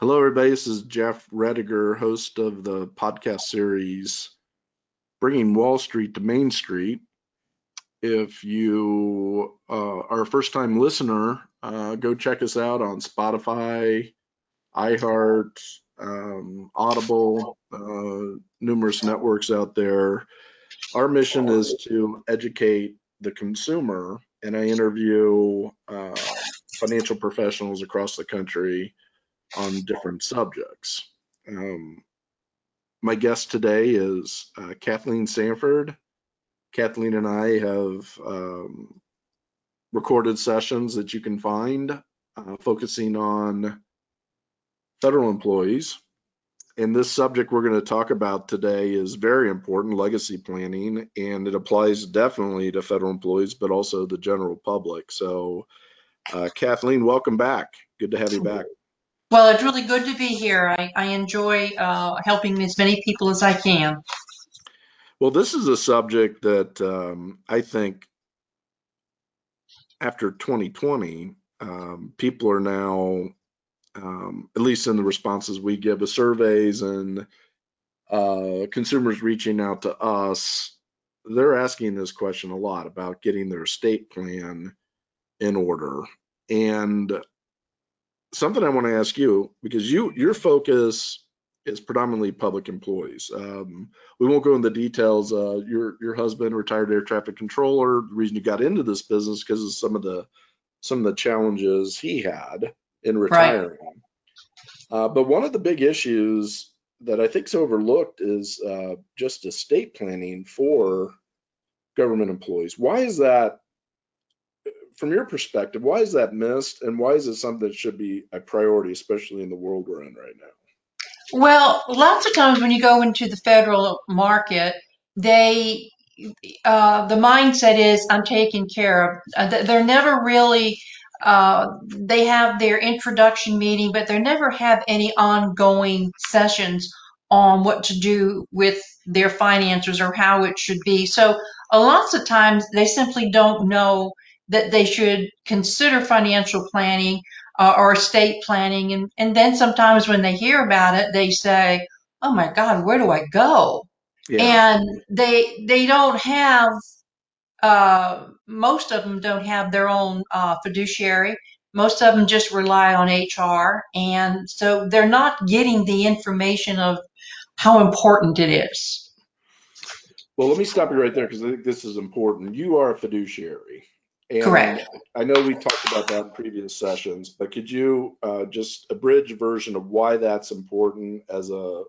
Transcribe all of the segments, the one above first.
Hello, everybody. This is Jeff Rediger, host of the podcast series Bringing Wall Street to Main Street. If you uh, are a first time listener, uh, go check us out on Spotify, iHeart, um, Audible, uh, numerous networks out there. Our mission is to educate the consumer, and I interview uh, financial professionals across the country on different subjects. Um, my guest today is uh, Kathleen Sanford. Kathleen and I have um, recorded sessions that you can find uh, focusing on federal employees. And this subject we're going to talk about today is very important legacy planning, and it applies definitely to federal employees, but also the general public. So, uh, Kathleen, welcome back. Good to have you back. Well, it's really good to be here. I, I enjoy uh, helping as many people as I can. Well, this is a subject that um, I think after 2020, um, people are now, um, at least in the responses we give to surveys and uh, consumers reaching out to us, they're asking this question a lot about getting their estate plan in order. And something I want to ask you because you your focus is predominantly public employees. Um, we won't go into the details. Uh, your your husband, retired air traffic controller. The reason you got into this business because of some of the some of the challenges he had in retiring. Right. Uh, but one of the big issues that I think is overlooked is uh, just estate planning for government employees. Why is that from your perspective, why is that missed, and why is it something that should be a priority, especially in the world we're in right now? Well, lots of times when you go into the federal market, they uh, the mindset is I'm taken care of. Uh, they're never really uh, they have their introduction meeting, but they never have any ongoing sessions on what to do with their finances or how it should be. So, uh, lots of times they simply don't know that they should consider financial planning uh, or estate planning. And, and then sometimes when they hear about it, they say, oh my God, where do I go? Yeah. And they, they don't have, uh, most of them don't have their own uh, fiduciary. Most of them just rely on HR. And so they're not getting the information of how important it is. Well, let me stop you right there because I think this is important. You are a fiduciary. And Correct. I know we talked about that in previous sessions, but could you uh, just abridge version of why that's important as a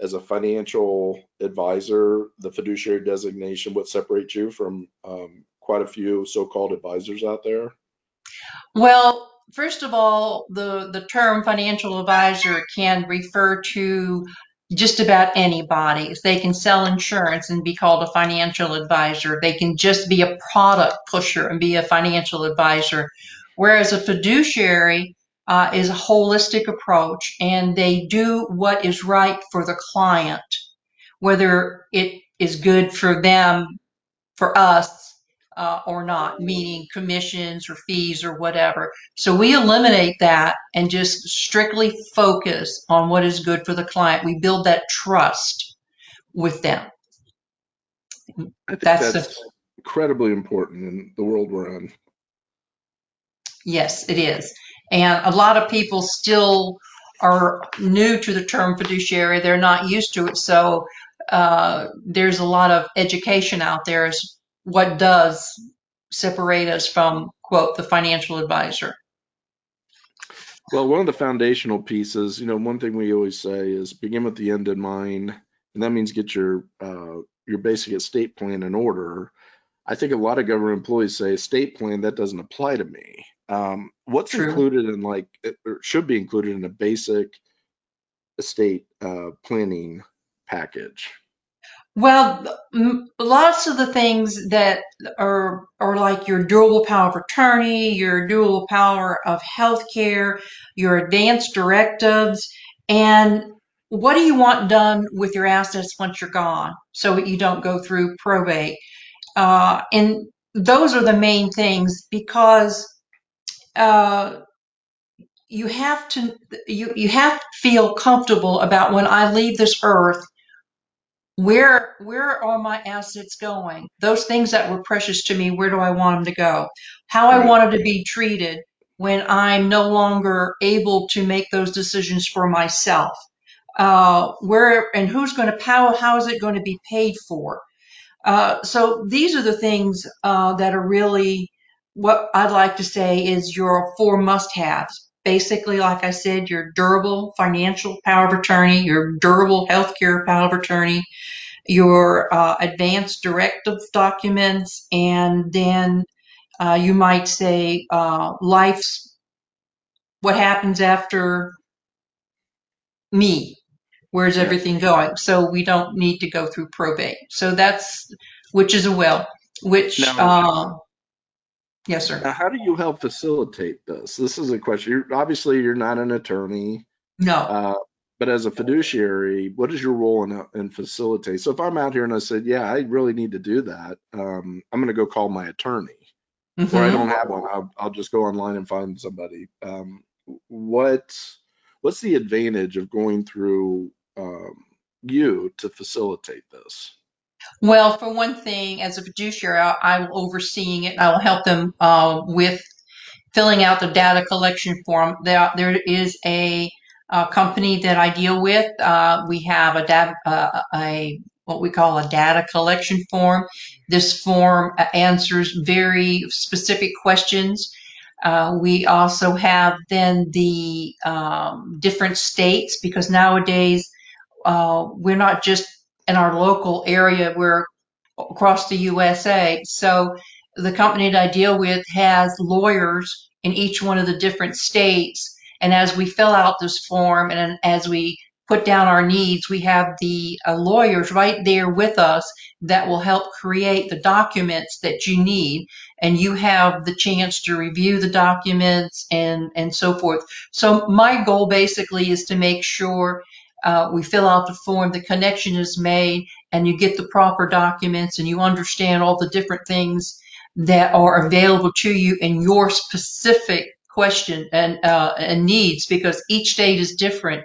as a financial advisor, the fiduciary designation, what separates you from um, quite a few so-called advisors out there? Well, first of all, the the term financial advisor can refer to just about anybody. They can sell insurance and be called a financial advisor. They can just be a product pusher and be a financial advisor. Whereas a fiduciary uh, is a holistic approach and they do what is right for the client, whether it is good for them, for us, uh, or not, meaning commissions or fees or whatever. So we eliminate that and just strictly focus on what is good for the client. We build that trust with them. I think that's, that's the, incredibly important in the world we're in. Yes, it is. And a lot of people still are new to the term fiduciary. They're not used to it. So uh, there's a lot of education out there as what does separate us from quote the financial advisor? Well one of the foundational pieces you know one thing we always say is begin with the end in mind and that means get your uh, your basic estate plan in order. I think a lot of government employees say estate plan that doesn't apply to me. Um, what's True. included in like or should be included in a basic estate uh, planning package well, lots of the things that are are like your durable power of attorney, your durable power of healthcare, your advanced directives, and what do you want done with your assets once you're gone, so that you don't go through probate. Uh, and those are the main things because uh, you have to you you have to feel comfortable about when I leave this earth where where are my assets going? Those things that were precious to me where do i want them to go? How i Right. wanted to be treated when i'm no longer able to make those decisions for myself. Uh, where and who's going to how how is it going to be paid for? Uh, so these are the things uh, that are really what i'd like to say is your four must-haves basically like i said your durable financial power of attorney your durable healthcare power of attorney your uh, advanced directive documents, and then uh, you might say uh, life's what happens after me. Where's Yeah. everything going? So we don't need to go through probate. So that's which is a will. Which Now- uh, yes, sir. Now, how do you help facilitate this? This is a question. You're, obviously, you're not an attorney, No. uh, but as a fiduciary, what is your role in, in facilitate? So if I'm out here and I said, yeah, I really need to do that, um, I'm going to go call my attorney. or I Mhm. don't have one, I'll, I'll just go online and find somebody. Um, what what's the advantage of going through um, you to facilitate this? Well, for one thing, as a fiduciary, I I will overseeing it. I will help them uh, with filling out the data collection form. There, there is a, company that I deal with. Uh, we have a, uh, a what we call a data collection form. This form uh, answers very specific questions. Uh, we also have then the um, different states because nowadays uh, we're not just in our local area, we're across the USA. So the company that I deal with has lawyers in each one of the different states. And as we fill out this form and as we put down our needs, we have the uh, lawyers right there with us that will help create the documents that you need. And you have the chance to review the documents and, and so forth. So my goal basically is to make sure uh, we fill out the form, the connection is made, and you get the proper documents and you understand all the different things that are available to you in your specific question and uh, and needs because each state is different.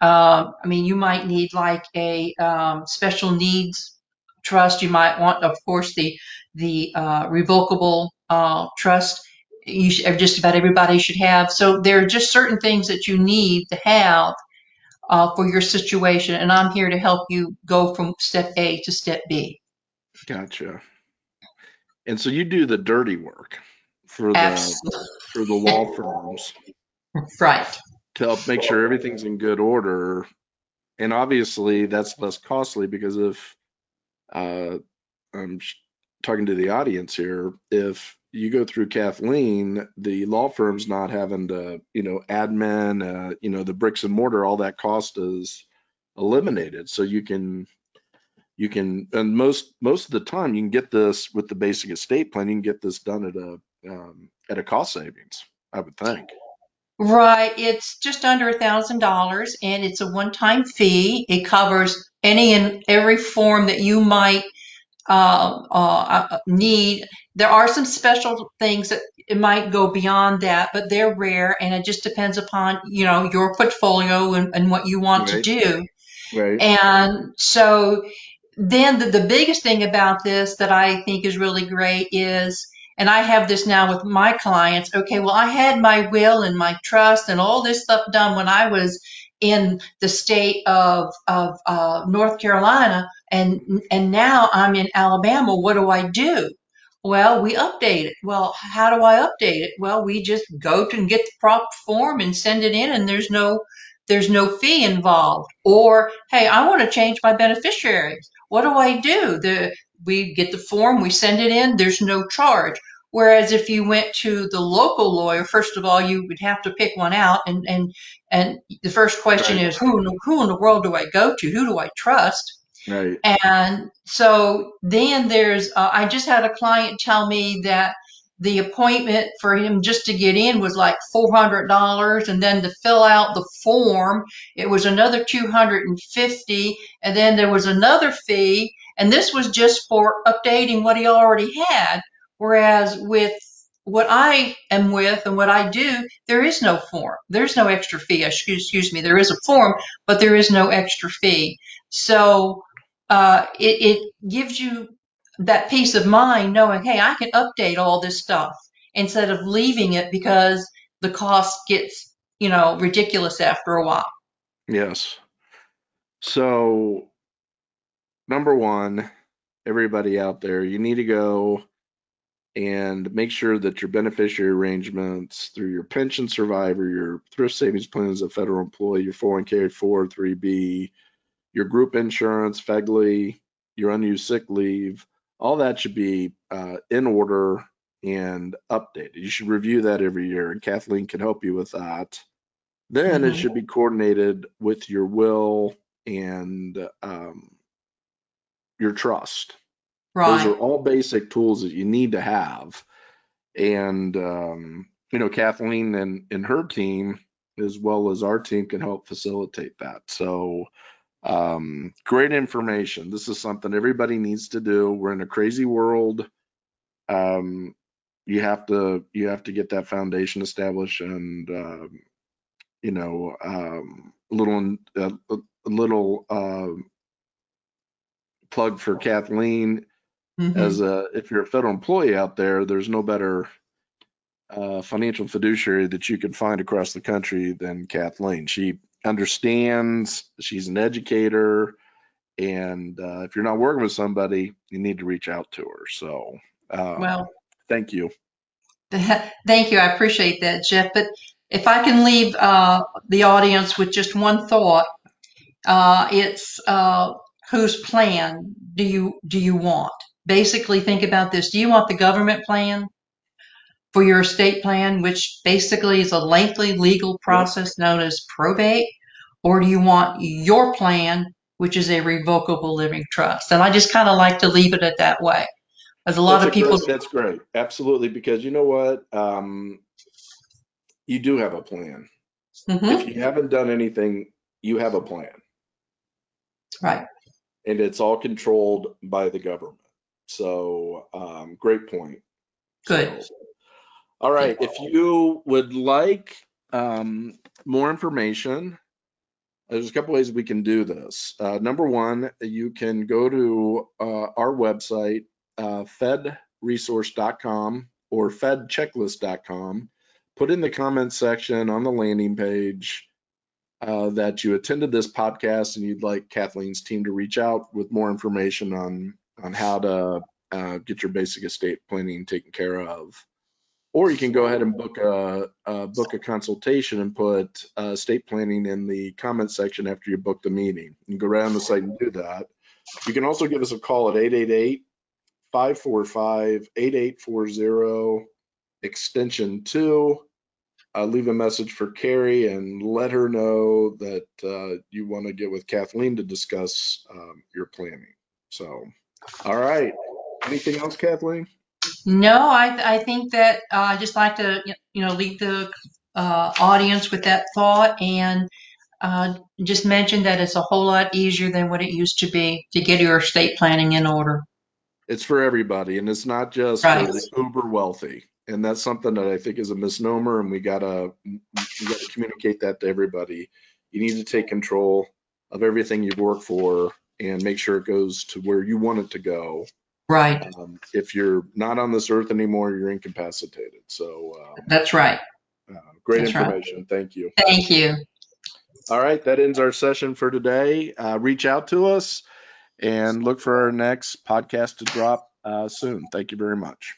Uh, I mean, you might need like a um, special needs trust. You might want, of course, the the uh, revocable uh, trust. You should, just about everybody should have. So there are just certain things that you need to have uh, for your situation, and I'm here to help you go from step A to step B. Gotcha. And so you do the dirty work for the Absolutely. for the law firms Right. to help make sure everything's in good order. And obviously, that's less costly because if uh, I'm talking to the audience here, if you go through Kathleen, the law firm's not having to, you know, admin, uh, you know, the bricks and mortar, all that cost is eliminated. So you can, you can, and most most of the time, you can get this with the basic estate plan. You can get this done at a um, at a cost savings, I would think. Right. It's just under a thousand dollars and it's a one-time fee. It covers any and every form that you might uh, uh, uh, need. There are some special things that it might go beyond that, but they're rare and it just depends upon, you know, your portfolio and, and what you want to do. Right. And so then the, the biggest thing about this that I think is really great is, and I have this now with my clients. Okay, well, I had my will and my trust and all this stuff done when I was in the state of of uh, North Carolina, and and now I'm in Alabama. What do I do? Well, we update it. Well, how do I update it? Well, we just go to and get the prop form and send it in, and there's no there's no fee involved. Or, hey, I want to change my beneficiaries. What do I do? The we get the form, we send it in, there's no charge. Whereas if you went to the local lawyer, first of all, you would have to pick one out, and and and the first question Right. is who in the, who in the world do I go to? Who do I trust? Right. And so then there's, uh, I just had a client tell me that the appointment for him just to get in was like $400 and then to fill out the form, it was another 250 and then there was another fee and this was just for updating what he already had. Whereas with what I am with and what I do, there is no form. There's no extra fee. Excuse, me. There is a form, but there is no extra fee. So uh, it, it gives you that peace of mind knowing, hey, I can update all this stuff instead of leaving it because the cost gets, you know, ridiculous after a while. Yes. So, number one, everybody out there, you need to go and make sure that your beneficiary arrangements through your pension survivor, your thrift savings plan as a federal employee, your 401k, 403b, your group insurance, FEGLI, your unused sick leave, all that should be uh, in order and updated. You should review that every year, and Kathleen can help you with that. Then it Mhm. should be coordinated with your will and um, your trust. Those are all basic tools that you need to have. And, um, you know, Kathleen and, and her team, as well as our team, can help facilitate that. So, um, great information. This is something everybody needs to do. We're in a crazy world. Um, you have to you have to get that foundation established and um, you know um, a little a, a little um plug for Kathleen Mhm. as a if you're a federal employee out there, there's no better uh, financial fiduciary that you can find across the country than Kathleen. She understands. She's an educator, and uh, if you're not working with somebody, you need to reach out to her. So, um, Well, thank you. Thank you. I appreciate that, Jeff. But if I can leave uh, the audience with just one thought, uh, it's uh, whose plan do you do you want? Basically, think about this: Do you want the government plan for your estate plan, which basically is a lengthy legal process known as probate, or do you want your plan, which is a revocable living trust? And I just kind of like to leave it at that way. As a lot That's of a great- people, that's great. Absolutely, because you know what? Um, you do have a plan. Mhm, If you haven't done anything, you have a plan, right? and it's all controlled by the government. So, um, great point. Good. So, all right. If you would like um, more information, there's a couple ways we can do this. Uh, number one, you can go to uh, our website, uh, fedresource.com or fedchecklist.com. Put in the comments section on the landing page uh, that you attended this podcast and you'd like Kathleen's team to reach out with more information on on how to uh, get your basic estate planning taken care of. Or you can go ahead and book a, book a consultation and put uh, estate planning in the comment section after you book the meeting. You can go around the site and do that. You can also give us a call at 888-545-8840, extension two. Uh, leave a message for Carrie and let her know that uh, you want to get with Kathleen to discuss um, your planning. So, all right. Anything else, Kathleen? No, I, I think that uh, I just like to, you know, leave the uh, audience with that thought and uh, just mention that it's a whole lot easier than what it used to be to get your estate planning in order. It's for everybody, and it's not just Right. for the uber wealthy. And that's something that I think is a misnomer, and we gotta we gotta communicate that to everybody. You need to take control of everything you've worked for and make sure it goes to where you want it to go. Right. Um, if you're not on this earth anymore, you're incapacitated. So, uh, That's right. uh, great That's right. information. Thank you. Thank you. All right, that ends our session for today. Uh, reach out to us and look for our next podcast to drop uh, soon. Thank you very much.